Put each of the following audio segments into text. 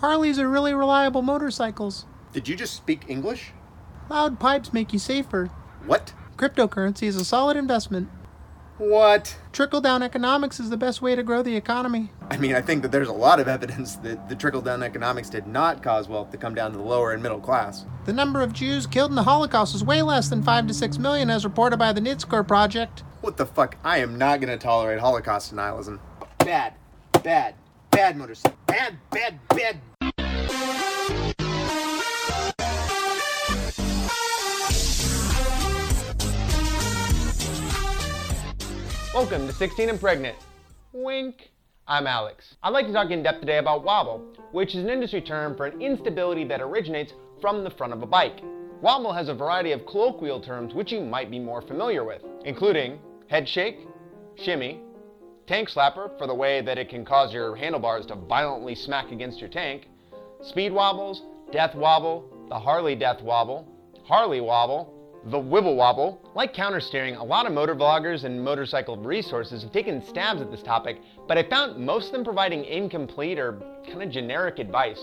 Harleys are really reliable motorcycles. Did you just speak English? Loud pipes make you safer. What? Cryptocurrency is a solid investment. What? Trickle down economics is the best way to grow the economy. I mean, I think that there's a lot of evidence that the trickle down economics did not cause wealth to come down to the lower and middle class. The number of Jews killed in the Holocaust is way less than 5 to 6 million, as reported by the Nizkor Project. What the fuck? I am not gonna tolerate Holocaust denialism. Bad. Bad. Bad motorcycle. Bad, bad, bad. Welcome to 16 and Pregnant. Wink. I'm Alex. I'd like to talk in depth today about wobble, which is an industry term for an instability that originates from the front of a bike. Wobble has a variety of colloquial terms which you might be more familiar with, including head shake, shimmy, tank slapper for the way that it can cause your handlebars to violently smack against your tank, speed wobbles, death wobble, the Harley death wobble, Harley wobble, the Wibble Wobble. Like countersteering, a lot of motor vloggers and motorcycle resources have taken stabs at this topic, but I found most of them providing incomplete or kind of generic advice.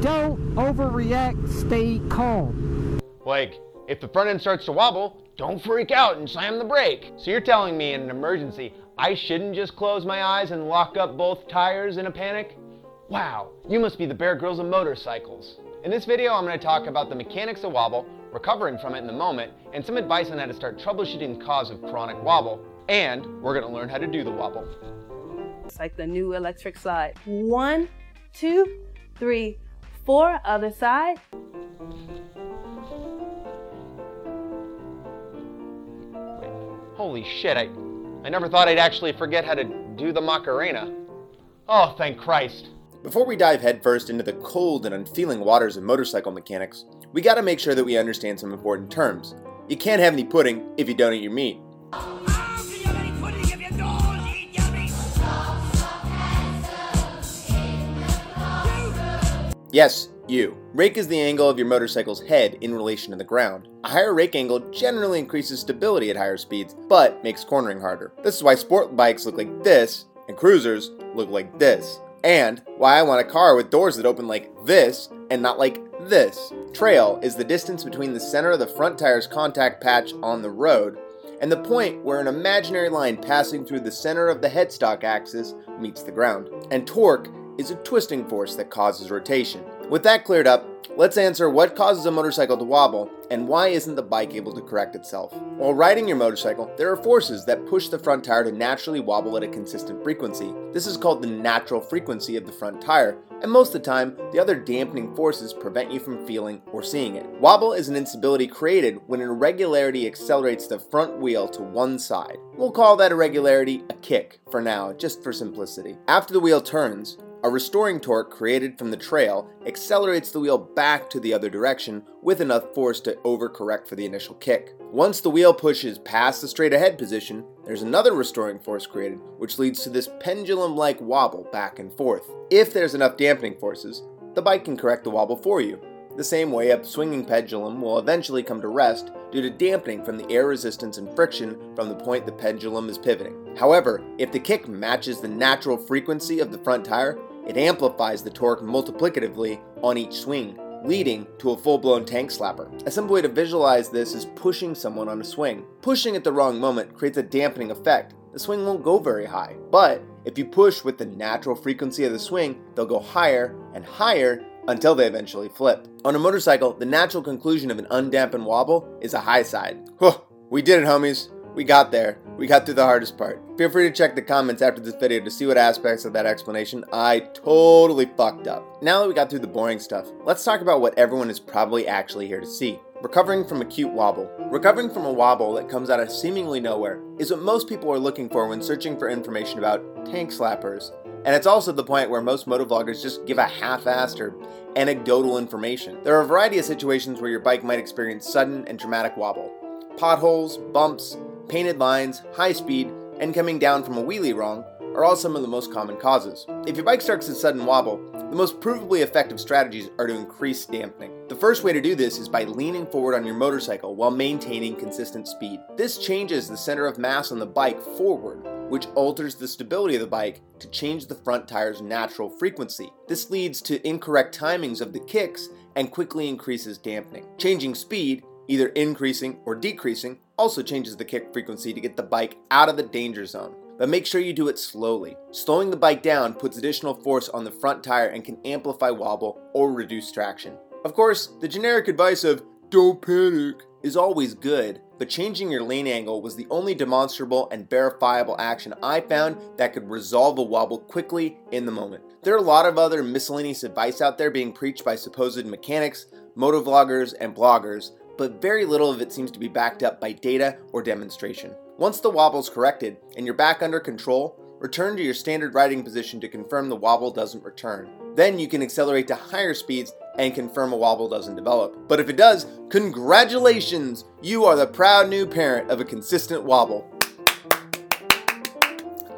Don't overreact, stay calm. Like, if the front end starts to wobble, don't freak out and slam the brake. So you're telling me in an emergency, I shouldn't just close my eyes and lock up both tires in a panic? Wow, you must be the Bear Grylls of motorcycles. In this video, I'm going to talk about the mechanics of wobble, recovering from it in the moment, and some advice on how to start troubleshooting the cause of chronic wobble. And we're going to learn how to do the wobble. It's like the new electric slide. One, two, three, four. Other side. Wait, Holy shit, I, I never thought I'd actually forget how to do the Macarena. Oh, thank Christ. Before we dive headfirst into the cold and unfeeling waters of motorcycle mechanics, we gotta make sure that we understand some important terms. You can't have any pudding if you don't eat your meat. Yes, you. Rake is the angle of your motorcycle's head in relation to the ground. A higher rake angle generally increases stability at higher speeds, but makes cornering harder. This is why sport bikes look like this, and cruisers look like this. And why I want a car with doors that open like this and not like this. Trail is the distance between the center of the front tire's contact patch on the road and the point where an imaginary line passing through the center of the headstock axis meets the ground. And torque is a twisting force that causes rotation. With that cleared up, let's answer what causes a motorcycle to wobble and why isn't the bike able to correct itself. While riding your motorcycle, there are forces that push the front tire to naturally wobble at a consistent frequency. This is called the natural frequency of the front tire, and most of the time, the other dampening forces prevent you from feeling or seeing it. Wobble is an instability created when an irregularity accelerates the front wheel to one side. We'll call that irregularity a kick for now, just for simplicity. After the wheel turns, a restoring torque created from the trail accelerates the wheel back to the other direction with enough force to overcorrect for the initial kick. Once the wheel pushes past the straight ahead position, there's another restoring force created, which leads to this pendulum like wobble back and forth. If there's enough dampening forces, the bike can correct the wobble for you. The same way a swinging pendulum will eventually come to rest due to dampening from the air resistance and friction from the point the pendulum is pivoting. However, if the kick matches the natural frequency of the front tire, it amplifies the torque multiplicatively on each swing, leading to a full blown tank slapper. A simple way to visualize this is pushing someone on a swing. Pushing at the wrong moment creates a dampening effect. The swing won't go very high, but if you push with the natural frequency of the swing, they'll go higher and higher until they eventually flip. On a motorcycle, the natural conclusion of an undampened wobble is a high side. Whew, we did it, homies. We got there. We got through the hardest part. Feel free to check the comments after this video to see what aspects of that explanation I totally fucked up. Now that we got through the boring stuff, let's talk about what everyone is probably actually here to see. Recovering from acute wobble. Recovering from a wobble that comes out of seemingly nowhere is what most people are looking for when searching for information about tank slappers. And it's also the point where most motovloggers just give a half-assed or anecdotal information. There are a variety of situations where your bike might experience sudden and dramatic wobble. Potholes, bumps, painted lines, high speed, and coming down from a wheelie wrong are all some of the most common causes. If your bike starts a sudden wobble, the most provably effective strategies are to increase dampening. The first way to do this is by leaning forward on your motorcycle while maintaining consistent speed. This changes the center of mass on the bike forward, which alters the stability of the bike to change the front tire's natural frequency. This leads to incorrect timings of the kicks and quickly increases dampening. Changing speed, either increasing or decreasing, also changes the kick frequency to get the bike out of the danger zone. But make sure you do it slowly. Slowing the bike down puts additional force on the front tire and can amplify wobble or reduce traction. Of course, the generic advice of don't panic is always good, but changing your lane angle was the only demonstrable and verifiable action I found that could resolve a wobble quickly in the moment. There are a lot of other miscellaneous advice out there being preached by supposed mechanics, motovloggers, and bloggers, but very little of it seems to be backed up by data or demonstration. Once the wobble is corrected and you're back under control, return to your standard riding position to confirm the wobble doesn't return. Then you can accelerate to higher speeds and confirm a wobble doesn't develop. But if it does, congratulations! You are the proud new parent of a consistent wobble.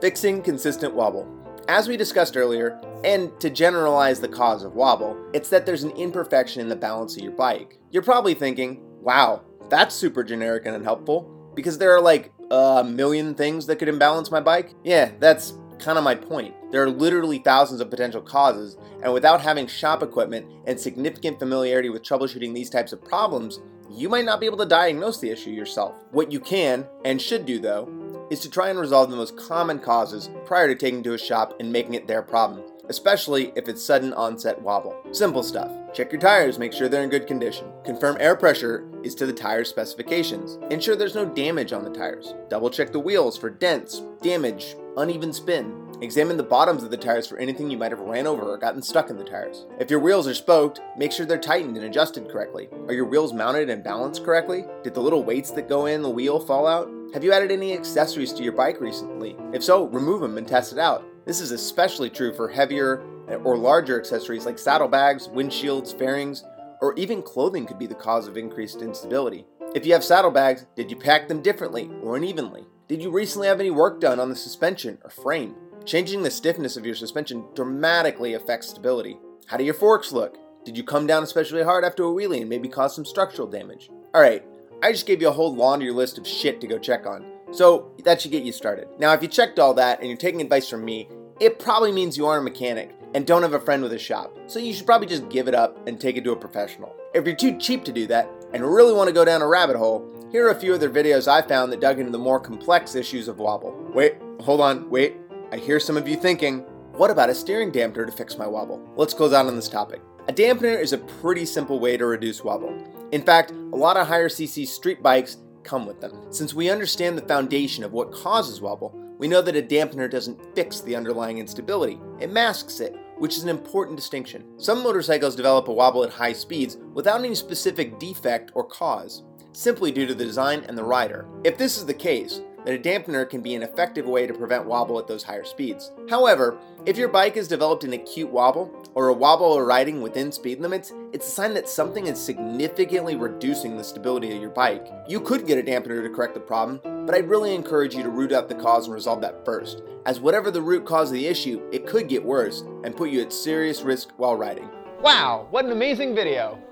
Fixing consistent wobble. As we discussed earlier, and to generalize the cause of wobble, it's that there's an imperfection in the balance of your bike. You're probably thinking, wow, that's super generic and unhelpful, because there are like a million things that could imbalance my bike. Yeah, that's kind of my point. There are literally thousands of potential causes, and without having shop equipment and significant familiarity with troubleshooting these types of problems, you might not be able to diagnose the issue yourself. What you can and should do, though, is to try and resolve the most common causes prior to taking to a shop and making it their problem, especially if it's sudden onset wobble. Simple stuff. Check your tires, make sure they're in good condition. Confirm air pressure is to the tire specifications. Ensure there's no damage on the tires. Double check the wheels for dents, damage, uneven spin. Examine the bottoms of the tires for anything you might have ran over or gotten stuck in the tires. If your wheels are spoked, make sure they're tightened and adjusted correctly. Are your wheels mounted and balanced correctly? Did the little weights that go in the wheel fall out? Have you added any accessories to your bike recently? If so, remove them and test it out. This is especially true for heavier or larger accessories like saddlebags, windshields, fairings, or even clothing could be the cause of increased instability. If you have saddlebags, did you pack them differently or unevenly? Did you recently have any work done on the suspension or frame? Changing the stiffness of your suspension dramatically affects stability. How do your forks look? Did you come down especially hard after a wheelie and maybe cause some structural damage? Alright, I just gave you a whole laundry list of shit to go check on. So that should get you started. Now, if you checked all that and you're taking advice from me, it probably means you aren't a mechanic and don't have a friend with a shop. So you should probably just give it up and take it to a professional. If you're too cheap to do that and really want to go down a rabbit hole, here are a few other videos I found that dug into the more complex issues of wobble. Wait, hold on, wait. I hear some of you thinking, what about a steering dampener to fix my wobble? Let's close out on this topic. A dampener is a pretty simple way to reduce wobble. In fact, a lot of higher CC street bikes come with them. Since we understand the foundation of what causes wobble, we know that a dampener doesn't fix the underlying instability, it masks it, which is an important distinction. Some motorcycles develop a wobble at high speeds without any specific defect or cause, simply due to the design and the rider. If this is the case, then a dampener can be an effective way to prevent wobble at those higher speeds. However, if your bike has developed an acute wobble, or a wobble or riding within speed limits, it's a sign that something is significantly reducing the stability of your bike. You could get a dampener to correct the problem, but I'd really encourage you to root out the cause and resolve that first, as whatever the root cause of the issue, it could get worse and put you at serious risk while riding. Wow, what an amazing video!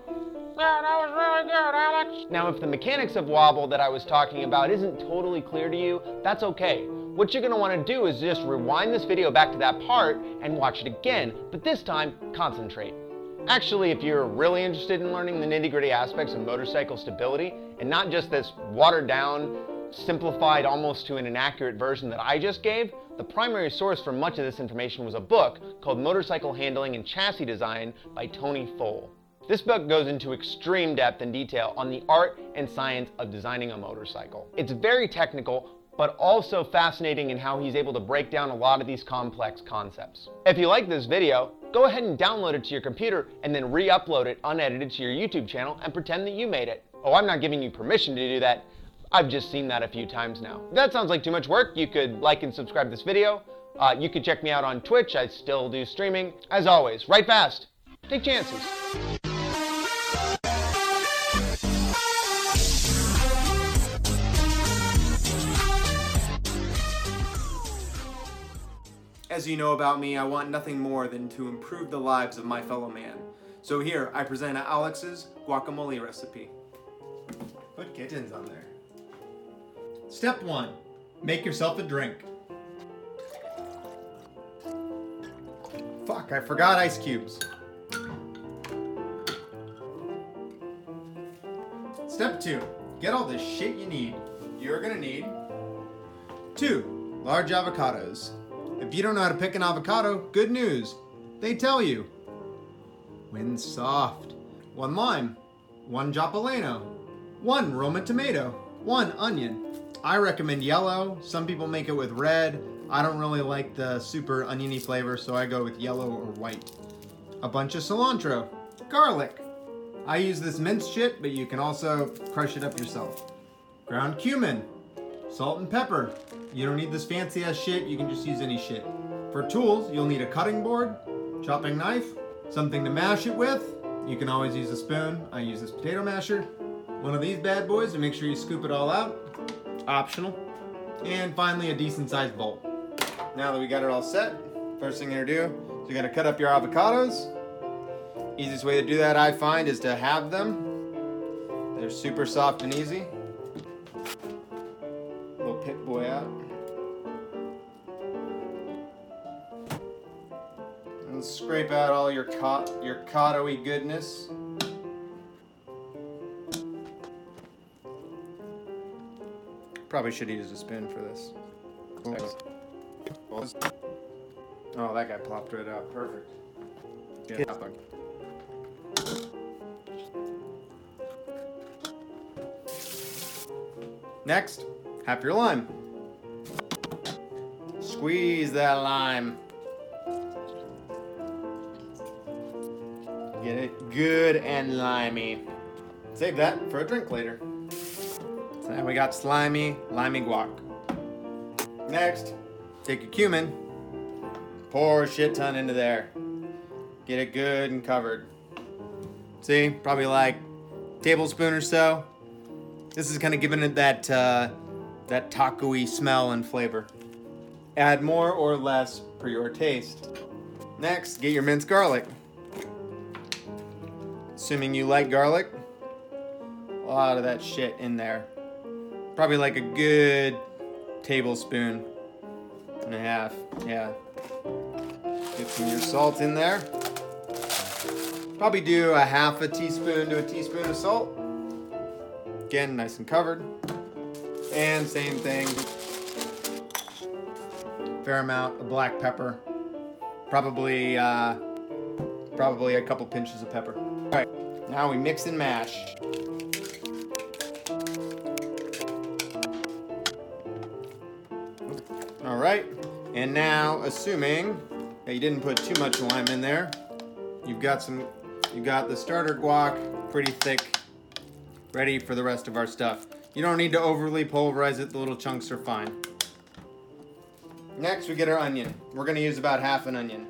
Now, if the mechanics of wobble that I was talking about isn't totally clear to you, that's okay. What you're gonna wanna do is just rewind this video back to that part and watch it again, but this time, concentrate. Actually, if you're really interested in learning the nitty gritty aspects of motorcycle stability, and not just this watered down, simplified almost to an inaccurate version that I just gave, the primary source for much of this information was a book called Motorcycle Handling and Chassis Design by Tony Foale. This book goes into extreme depth and detail on the art and science of designing a motorcycle. It's very technical, but also fascinating in how he's able to break down a lot of these complex concepts. If you like this video, go ahead and download it to your computer and then re-upload it unedited to your YouTube channel and pretend that you made it. Oh, I'm not giving you permission to do that. I've just seen that a few times now. If that sounds like too much work, you could like and subscribe this video. Uh, you could check me out on Twitch. I still do streaming. As always, write fast. Take chances. As you know about me, I want nothing more than to improve the lives of my fellow man. So here, I present Alex's guacamole recipe. Put kittens on there. Step 1 Make yourself a drink. Fuck, I forgot ice cubes. Step 2 Get all the shit you need. You're gonna need 2 large avocados, if you don't know how to pick an avocado, good news. They tell you. When soft. One lime. One Jopaleno. One Roma tomato. One onion. I recommend yellow. Some people make it with red. I don't really like the super oniony flavor, so I go with yellow or white. A bunch of cilantro. Garlic. I use this minced shit, but you can also crush it up yourself. Ground cumin. Salt and pepper. You don't need this fancy ass shit, you can just use any shit. For tools, you'll need a cutting board, chopping knife, something to mash it with. You can always use a spoon. I use this potato masher. One of these bad boys to make sure you scoop it all out. Optional. And finally, a decent sized bowl. Now that we got it all set, first thing you're gonna do is you're gonna cut up your avocados. Easiest way to do that, I find, is to have them. They're super soft and easy. Pit boy out. And scrape out all your cot your cotto-y goodness. Probably should use a spoon for this. Oh, that guy plopped right out. Perfect. Yeah. Next, have your lime. Squeeze that lime. Get it good and limey. Save that for a drink later. So now we got slimy, limey guac. Next, take your cumin, pour a shit ton into there. Get it good and covered. See, probably like tablespoon or so. This is kind of giving it that uh, that taco-y smell and flavor. Add more or less per your taste. Next, get your minced garlic. Assuming you like garlic, a lot of that shit in there. Probably like a good tablespoon and a half. Yeah. Get some of your salt in there. Probably do a half a teaspoon to a teaspoon of salt. Again, nice and covered. And same thing. Fair amount of black pepper. Probably, uh, probably a couple pinches of pepper. All right, now we mix and mash. All right, and now assuming that you didn't put too much lime in there, you've got some, you've got the starter guac pretty thick, ready for the rest of our stuff. You don't need to overly pulverize it, the little chunks are fine. Next, we get our onion. We're gonna use about half an onion.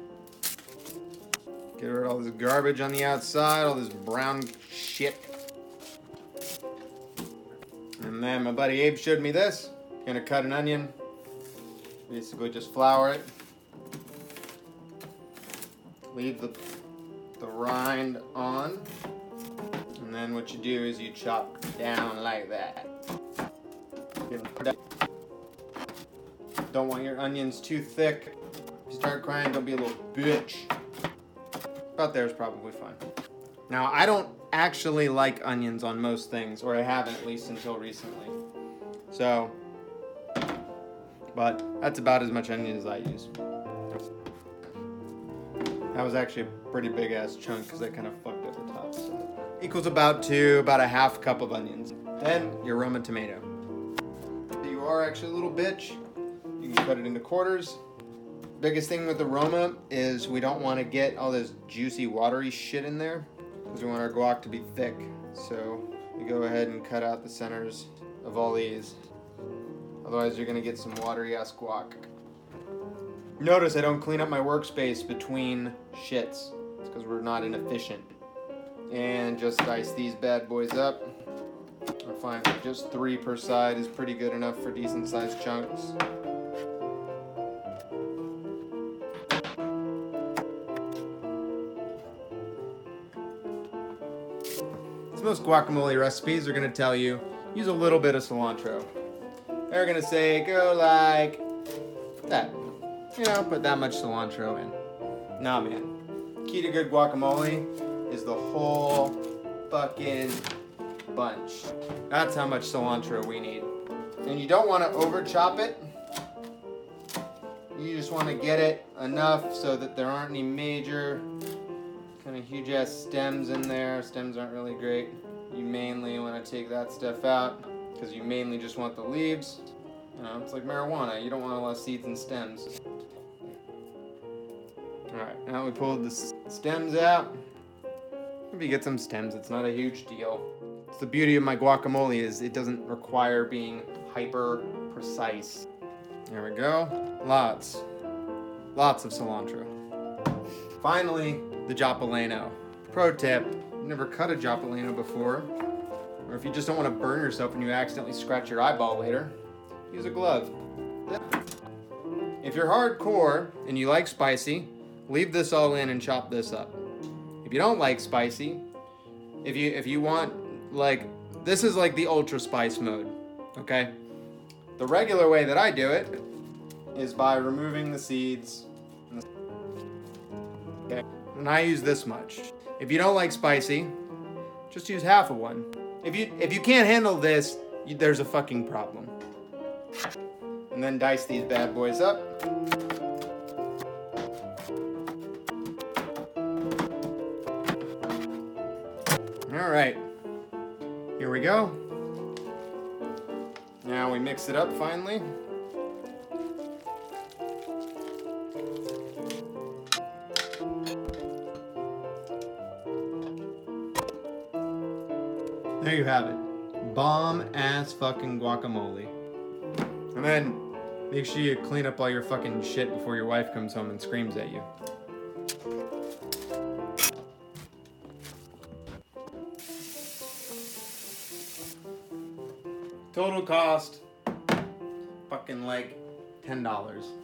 Get rid of all this garbage on the outside, all this brown shit. And then my buddy Abe showed me this. Gonna cut an onion. Basically just flower it. Leave the, the rind on. And then what you do is you chop down like that. Don't want your onions too thick. If you start crying, don't be a little bitch. About there is probably fine. Now, I don't actually like onions on most things, or I haven't at least until recently. So, but that's about as much onion as I use. That was actually a pretty big ass chunk because I kind of fucked Equals about to about a half cup of onions. Then your Roma tomato. You are actually a little bitch. You can cut it into quarters. Biggest thing with the Roma is we don't want to get all this juicy, watery shit in there because we want our guac to be thick. So we go ahead and cut out the centers of all these. Otherwise, you're gonna get some watery ass guac. Notice I don't clean up my workspace between shits. It's because we're not inefficient. And just dice these bad boys up. I find just three per side is pretty good enough for decent sized chunks. So most guacamole recipes are to tell you use a little bit of cilantro. They're to say go like that. You know, put that much cilantro in. Nah, man. Key to good guacamole is the whole fucking bunch. That's how much cilantro we need. And you don't want to over chop it. You just want to get it enough so that there aren't any major kind of huge ass stems in there. Stems aren't really great. You mainly want to take that stuff out because you mainly just want the leaves. You know, it's like marijuana. You don't want a lot of seeds and stems. Alright, now we pulled the stems out. Maybe get some stems, it's not a huge deal. It's the beauty of my guacamole is it doesn't require being hyper precise. There we go. Lots. Lots of cilantro. Finally, the Jopaleno. Pro tip, never cut a Jopaleno before. Or if you just don't want to burn yourself and you accidentally scratch your eyeball later, use a glove. If you're hardcore and you like spicy, leave this all in and chop this up. If you don't like spicy, if you if you want like this is like the ultra spice mode, okay? The regular way that I do it is by removing the seeds. Okay. And I use this much. If you don't like spicy, just use half of one. If you if you can't handle this, you, there's a fucking problem. And then dice these bad boys up. Right. Here we go. Now we mix it up finally. There you have it. Bomb ass fucking guacamole. And then make sure you clean up all your fucking shit before your wife comes home and screams at you. Total cost fucking like $10.